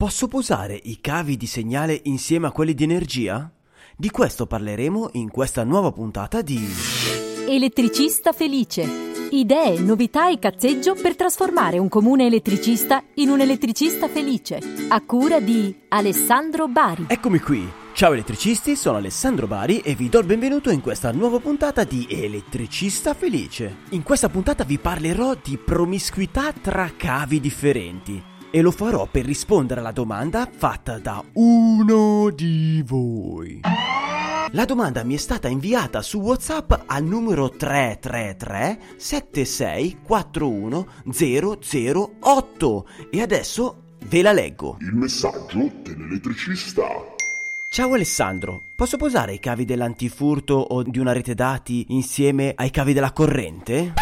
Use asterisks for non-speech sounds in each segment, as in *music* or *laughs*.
Posso posare i cavi di segnale insieme a quelli di energia? Di questo parleremo in questa nuova puntata di Elettricista felice. Idee, novità e cazzeggio per trasformare un comune elettricista in un elettricista felice. A cura di Alessandro Bari. Eccomi qui. Ciao elettricisti, sono Alessandro Bari e vi do il benvenuto in questa nuova puntata di Elettricista Felice. In questa puntata vi parlerò di promiscuità tra cavi differenti e lo farò per rispondere alla domanda fatta da uno di voi. La domanda mi è stata inviata su WhatsApp al numero 333 7641 008 e adesso ve la leggo. Il messaggio dell'elettricista. Ciao Alessandro, posso posare i cavi dell'antifurto o di una rete dati insieme ai cavi della corrente?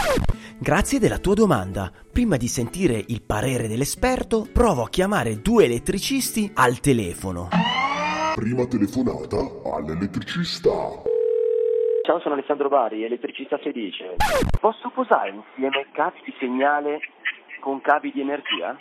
Grazie della tua domanda. Prima di sentire il parere dell'esperto, provo a chiamare due elettricisti al telefono. Prima telefonata all'elettricista. Ciao, sono Alessandro Bari, elettricista felice. Posso posare insieme cavi di segnale con cavi di energia?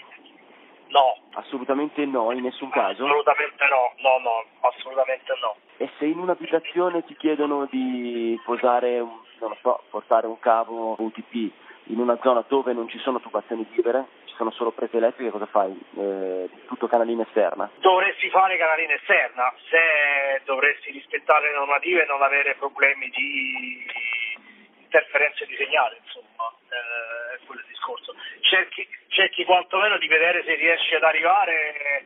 No, Assolutamente no, in nessun caso. assolutamente no, no, no, assolutamente no. E se in un'abitazione ti chiedono di posare, un- non lo so, portare un cavo UTP in una zona dove non ci sono tubazioni libere, ci sono solo prese elettriche, cosa fai? Eh, tutto canalina esterna? Dovresti fare canalina esterna se dovresti rispettare le normative e non avere problemi di interferenze di segnale, insomma, eh, è quello il discorso. Cerchi, cerchi quantomeno di vedere se riesci ad arrivare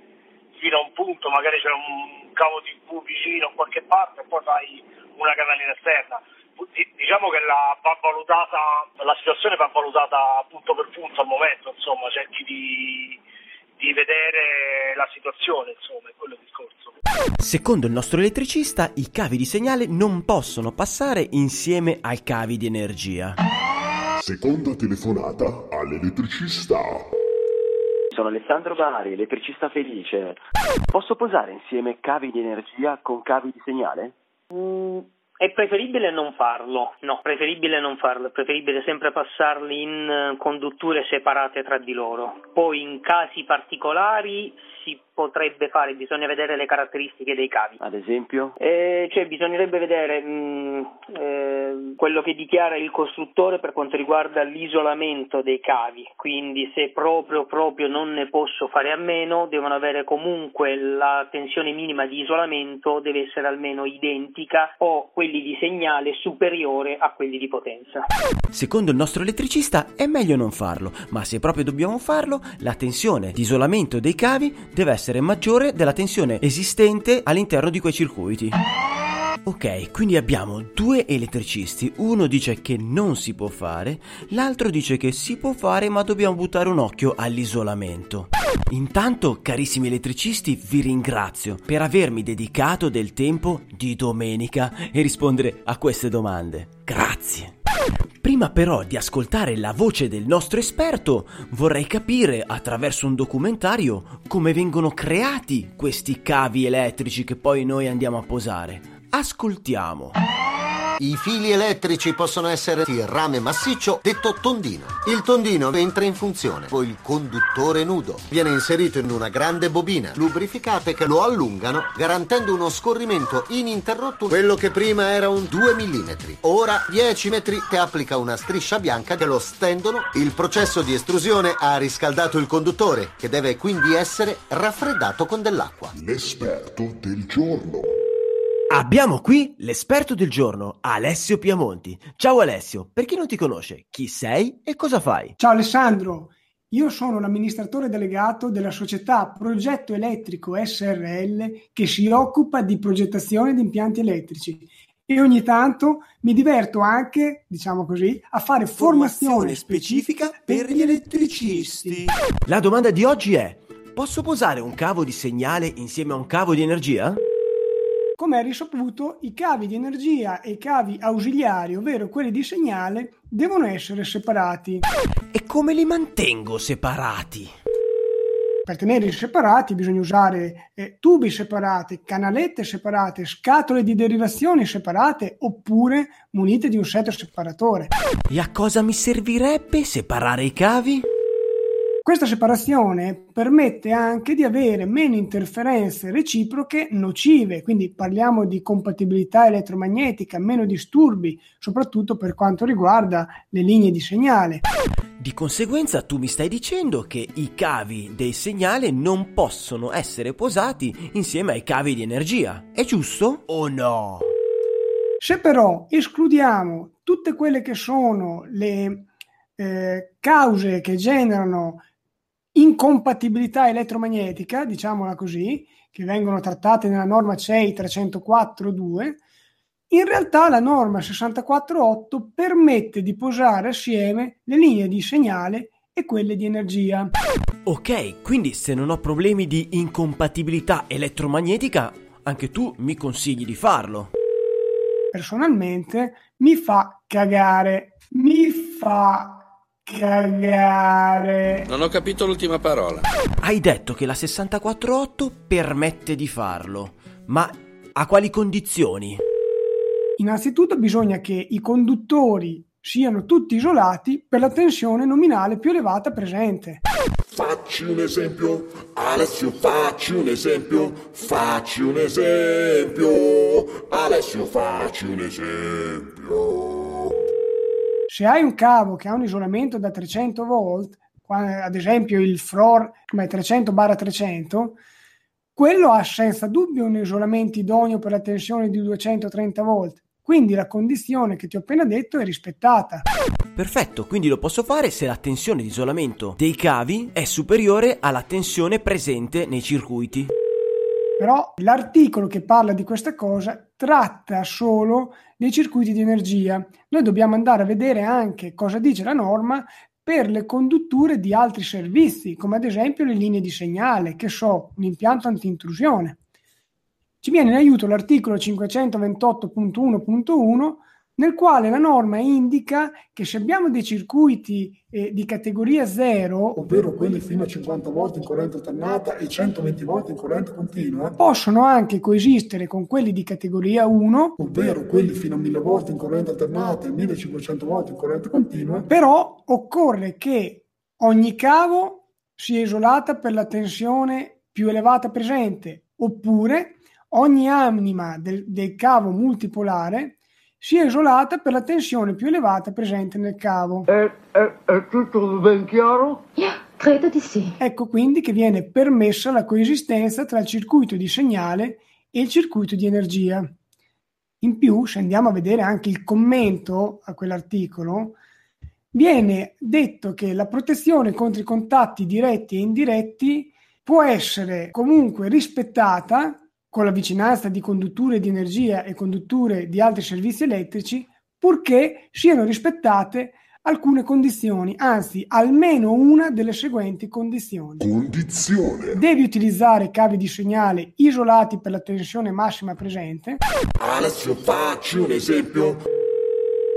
fino a un punto, magari c'è un cavo TV vicino a qualche parte e poi fai una canalina esterna. Di- Diciamo che la, va valutata, la situazione va valutata punto per punto al momento, insomma, cerchi di, di vedere la situazione, insomma, è quello il discorso. Secondo il nostro elettricista, i cavi di segnale non possono passare insieme ai cavi di energia. Seconda telefonata all'elettricista. Sono Alessandro Bari, elettricista felice. Posso posare insieme cavi di energia con cavi di segnale? Mm, È preferibile non farlo, no, preferibile non farlo, è preferibile sempre passarli in eh, condutture separate tra di loro. Poi in casi particolari si potrebbe fare, bisogna vedere le caratteristiche dei cavi. Ad esempio? Eh, cioè bisognerebbe vedere mm, eh, quello che dichiara il costruttore per quanto riguarda l'isolamento dei cavi, quindi se proprio proprio non ne posso fare a meno, devono avere comunque la tensione minima di isolamento deve essere almeno identica o quelli di segnale superiore a quelli di potenza. Secondo il nostro elettricista è meglio non farlo, ma se proprio dobbiamo farlo, la tensione di isolamento dei cavi deve essere maggiore della tensione esistente all'interno di quei circuiti. Ok, quindi abbiamo due elettricisti, uno dice che non si può fare, l'altro dice che si può fare ma dobbiamo buttare un occhio all'isolamento. Intanto, carissimi elettricisti, vi ringrazio per avermi dedicato del tempo di domenica e rispondere a queste domande. Grazie. Prima però di ascoltare la voce del nostro esperto, vorrei capire attraverso un documentario come vengono creati questi cavi elettrici che poi noi andiamo a posare. Ascoltiamo. I fili elettrici possono essere il rame massiccio detto tondino. Il tondino entra in funzione con il conduttore nudo. Viene inserito in una grande bobina lubrificate che lo allungano garantendo uno scorrimento ininterrotto. Quello che prima era un 2 mm, ora 10 metri che applica una striscia bianca che lo stendono. Il processo di estrusione ha riscaldato il conduttore che deve quindi essere raffreddato con dell'acqua. L'esperto del giorno. Abbiamo qui l'esperto del giorno, Alessio Piamonti. Ciao Alessio, per chi non ti conosce, chi sei e cosa fai? Ciao Alessandro, io sono l'amministratore delegato della società Progetto Elettrico SRL che si occupa di progettazione di impianti elettrici e ogni tanto mi diverto anche, diciamo così, a fare formazione specifica per gli elettricisti. La domanda di oggi è: posso posare un cavo di segnale insieme a un cavo di energia? Come è risaputo, i cavi di energia e i cavi ausiliari, ovvero quelli di segnale, devono essere separati. E come li mantengo separati? Per tenerli separati bisogna usare eh, tubi separati, canalette separate, scatole di derivazione separate oppure munite di un set separatore. E a cosa mi servirebbe separare i cavi? Questa separazione permette anche di avere meno interferenze reciproche nocive, quindi parliamo di compatibilità elettromagnetica, meno disturbi, soprattutto per quanto riguarda le linee di segnale. Di conseguenza tu mi stai dicendo che i cavi del segnale non possono essere posati insieme ai cavi di energia, è giusto o no? Se però escludiamo tutte quelle che sono le eh, cause che generano incompatibilità elettromagnetica, diciamola così, che vengono trattate nella norma CEI 304.2, in realtà la norma 64.8 permette di posare assieme le linee di segnale e quelle di energia. Ok, quindi se non ho problemi di incompatibilità elettromagnetica, anche tu mi consigli di farlo. Personalmente mi fa cagare, mi fa cagare. Non ho capito l'ultima parola. Hai detto che la 64.8 permette di farlo, ma a quali condizioni? Innanzitutto bisogna che i conduttori siano tutti isolati per la tensione nominale più elevata presente. Facci un esempio, Alessio, facci un esempio, facci un esempio, Alessio, facci un esempio. Se hai un cavo che ha un isolamento da 300 volt, ad esempio il FROR come 300-300, quello ha senza dubbio un isolamento idoneo per la tensione di 230 volt. Quindi la condizione che ti ho appena detto è rispettata. Perfetto, quindi lo posso fare se la tensione di isolamento dei cavi è superiore alla tensione presente nei circuiti. Però l'articolo che parla di questa cosa tratta solo dei circuiti di energia. Noi dobbiamo andare a vedere anche cosa dice la norma per le condutture di altri servizi, come ad esempio le linee di segnale, che so, un impianto anti-intrusione. Ci viene in aiuto l'articolo 528.1.1 nel quale la norma indica che se abbiamo dei circuiti eh, di categoria 0, ovvero quelli fino a 50 volt in corrente alternata e 120 volt in corrente continua, possono anche coesistere con quelli di categoria 1, ovvero quelli fino a 1000 volt in corrente alternata e 1500 volt in corrente continua, però occorre che ogni cavo sia isolata per la tensione più elevata presente, oppure ogni anima del, del cavo multipolare sia isolata per la tensione più elevata presente nel cavo. È, è, è tutto ben chiaro? Yeah, credo di sì. Ecco quindi che viene permessa la coesistenza tra il circuito di segnale e il circuito di energia. In più, se andiamo a vedere anche il commento a quell'articolo, viene detto che la protezione contro i contatti diretti e indiretti può essere comunque rispettata con la vicinanza di condutture di energia e condutture di altri servizi elettrici, purché siano rispettate alcune condizioni, anzi almeno una delle seguenti condizioni. Condizione. Devi utilizzare cavi di segnale isolati per la tensione massima presente. Adesso faccio un esempio.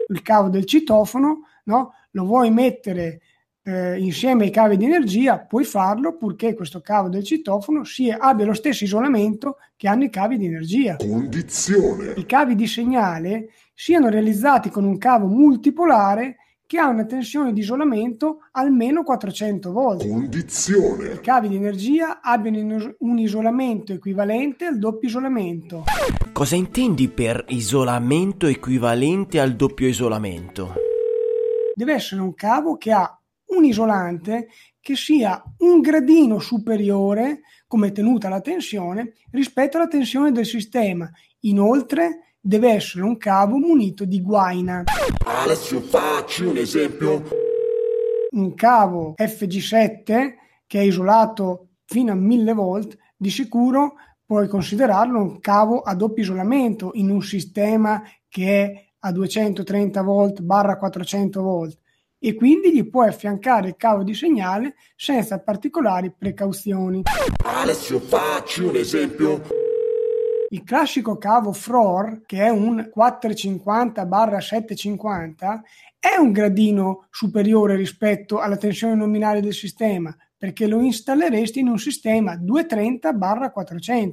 Il cavo del citofono, no? Lo vuoi mettere eh, insieme ai cavi di energia, puoi farlo purché questo cavo del citofono sia, abbia lo stesso isolamento che hanno i cavi di energia. Condizione. I cavi di segnale siano realizzati con un cavo multipolare che ha una tensione di isolamento almeno 400 volt. Condizione. I cavi di energia abbiano un isolamento equivalente al doppio isolamento. Cosa intendi per isolamento equivalente al doppio isolamento? Deve essere un cavo che ha un isolante che sia un gradino superiore come tenuta la tensione rispetto alla tensione del sistema. Inoltre deve essere un cavo munito di guaina. Adesso faccio un esempio. Un cavo FG7 che è isolato fino a 1000 volt, di sicuro puoi considerarlo un cavo a doppio isolamento in un sistema che è a 230 volt barra 400 volt e quindi gli puoi affiancare il cavo di segnale senza particolari precauzioni. Adesso faccio un esempio. Il classico cavo FROR, che è un 450-750, è un gradino superiore rispetto alla tensione nominale del sistema, perché lo installeresti in un sistema 230-400.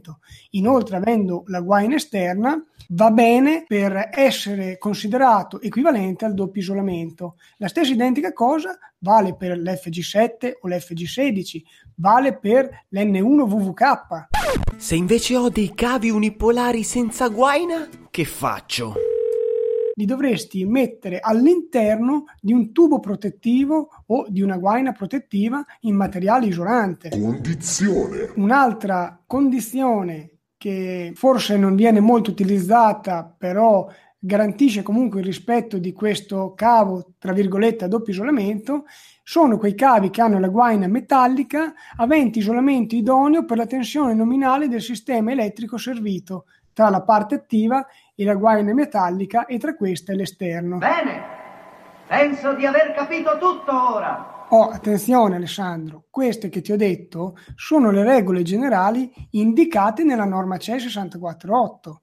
Inoltre, avendo la guaina esterna, va bene per essere considerato equivalente al doppio isolamento. La stessa identica cosa vale per l'FG7 o l'FG16, vale per l'N1 WWK. Se invece ho dei cavi unipolari senza guaina, che faccio? Li dovresti mettere all'interno di un tubo protettivo o di una guaina protettiva in materiale isolante. Condizione. Un'altra condizione che forse non viene molto utilizzata, però garantisce comunque il rispetto di questo cavo, tra virgolette, a doppio isolamento, sono quei cavi che hanno la guaina metallica aventi isolamento idoneo per la tensione nominale del sistema elettrico servito tra la parte attiva e la guaina metallica e tra queste l'esterno. Bene, penso di aver capito tutto ora. Oh, attenzione Alessandro, queste che ti ho detto sono le regole generali indicate nella norma CE 648.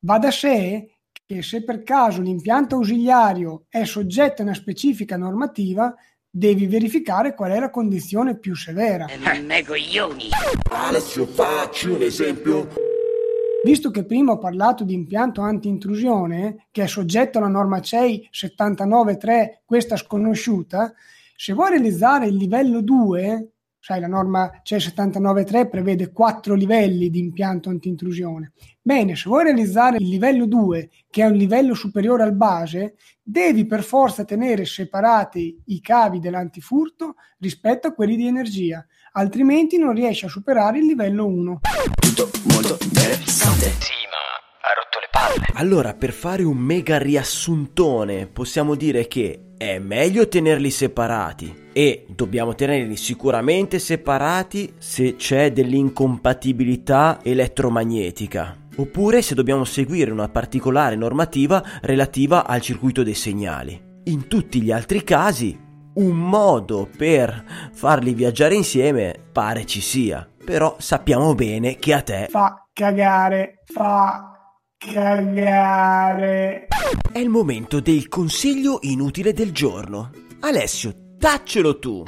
Va da sé che se per caso l'impianto ausiliario è soggetto a una specifica normativa, devi verificare qual è la condizione più severa. Me coglioni! Alessio, facci un esempio. Visto che prima ho parlato di impianto anti-intrusione, che è soggetto alla norma CEI 79.3, questa sconosciuta, se vuoi realizzare il livello 2, sai la norma CEI 79.3 prevede quattro livelli di impianto anti-intrusione. Bene, se vuoi realizzare il livello 2, che è un livello superiore al base, devi per forza tenere separati i cavi dell'antifurto rispetto a quelli di energia altrimenti non riesci a superare il livello 1. Tutto molto Allora, per fare un mega riassuntone, possiamo dire che è meglio tenerli separati e dobbiamo tenerli sicuramente separati se c'è dell'incompatibilità elettromagnetica. Oppure se dobbiamo seguire una particolare normativa relativa al circuito dei segnali. In tutti gli altri casi un modo per farli viaggiare insieme pare ci sia, però sappiamo bene che a te fa cagare, fa cagare. È il momento del consiglio inutile del giorno. Alessio, daccelo tu.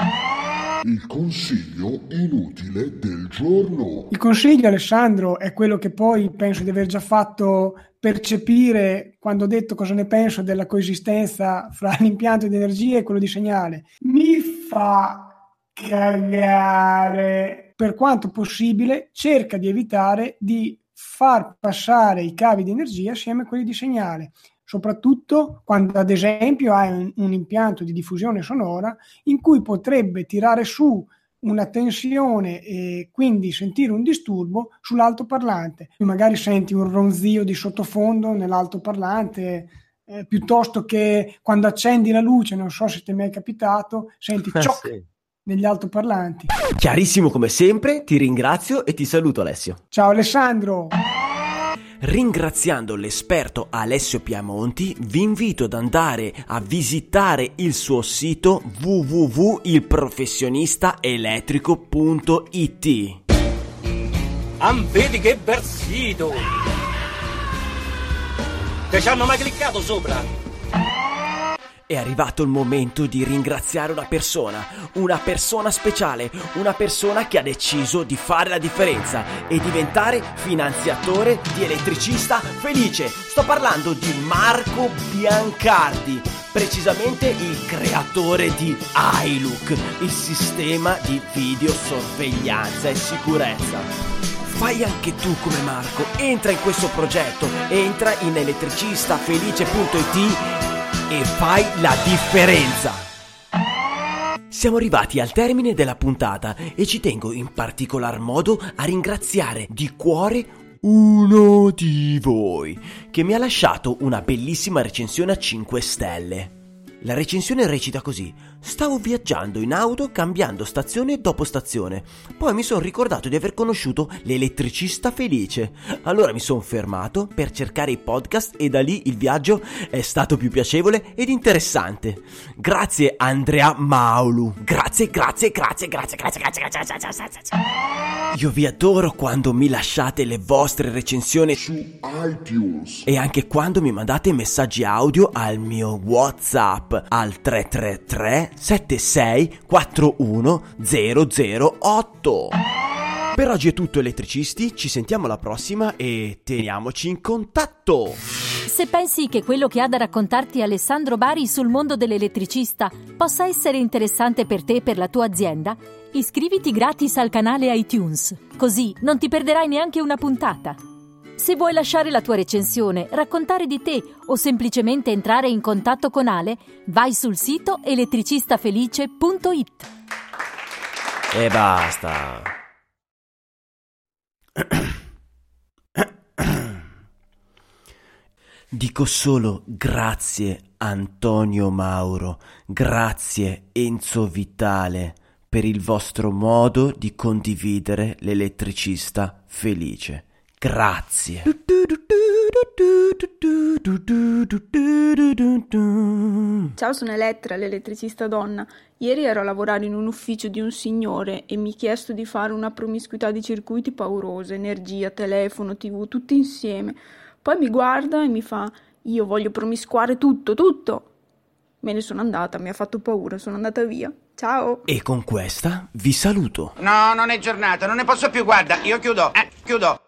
Il consiglio inutile del giorno. Il consiglio, Alessandro, è quello che poi penso di aver già fatto percepire quando ho detto cosa ne penso della coesistenza fra *laughs* l'impianto di energia e quello di segnale. Mi fa cagare. Per quanto possibile, cerca di evitare di far passare i cavi di energia assieme a quelli di segnale soprattutto quando ad esempio hai un, un, impianto di diffusione sonora in cui potrebbe tirare su una tensione e quindi sentire un disturbo sull'altoparlante. Magari senti un ronzio di sottofondo nell'altoparlante, eh, piuttosto che quando accendi la luce, non so se ti è mai capitato, senti *laughs* ah, ciò sì. Negli altoparlanti. Chiarissimo come sempre, ti ringrazio e ti saluto Alessio. Ciao Alessandro! Ringraziando l'esperto Alessio Piamonti, vi invito ad andare a visitare il suo sito www.ilprofessionistaelettrico.it. Am vedi che bel sito! Che ci hanno mai cliccato sopra? È arrivato il momento di ringraziare una persona, una persona speciale, una persona che ha deciso di fare la differenza e diventare finanziatore di elettricista felice. Sto parlando di Marco Biancardi, precisamente il creatore di iLook, il sistema di videosorveglianza e sicurezza. Fai anche tu come Marco, entra in questo progetto, entra in elettricistafelice.it e fai la differenza. Siamo arrivati al termine della puntata e ci tengo in particolar modo a ringraziare di cuore uno di voi che mi ha lasciato una bellissima recensione a 5 stelle. La recensione recita così: Stavo viaggiando in auto cambiando stazione dopo stazione. Poi mi sono ricordato di aver conosciuto l'elettricista felice. Allora mi sono fermato per cercare i podcast e da lì il viaggio è stato più piacevole ed interessante. Grazie Andrea Maulu. Grazie, grazie, grazie, grazie, grazie, grazie, grazie, grazie, grazie, grazie. Io vi adoro quando mi lasciate le vostre recensioni su iTunes e anche quando mi mandate messaggi audio al mio WhatsApp al 333 376 41 008. Per oggi è tutto elettricisti, ci sentiamo alla prossima e teniamoci in contatto! Se pensi che quello che ha da raccontarti Alessandro Bari sul mondo dell'elettricista possa essere interessante per te e per la tua azienda, iscriviti gratis al canale iTunes, così non ti perderai neanche una puntata. Se vuoi lasciare la tua recensione, raccontare di te o semplicemente entrare in contatto con Ale, vai sul sito elettricistafelice.it. E basta! Dico solo grazie Antonio Mauro, grazie Enzo Vitale per il vostro modo di condividere l'elettricista felice. Grazie. Ciao, sono Elettra, l'elettricista donna. Ieri ero a lavorare in un ufficio di un signore e mi ha chiesto di fare una promiscuità di circuiti paurosa, energia, telefono, tv, tutti insieme. Poi mi guarda e mi fa: Io voglio promiscuare tutto, tutto. Me ne sono andata, mi ha fatto paura, sono andata via. Ciao. E con questa vi saluto. No, non è giornata, non ne posso più, guarda, io chiudo, eh, chiudo.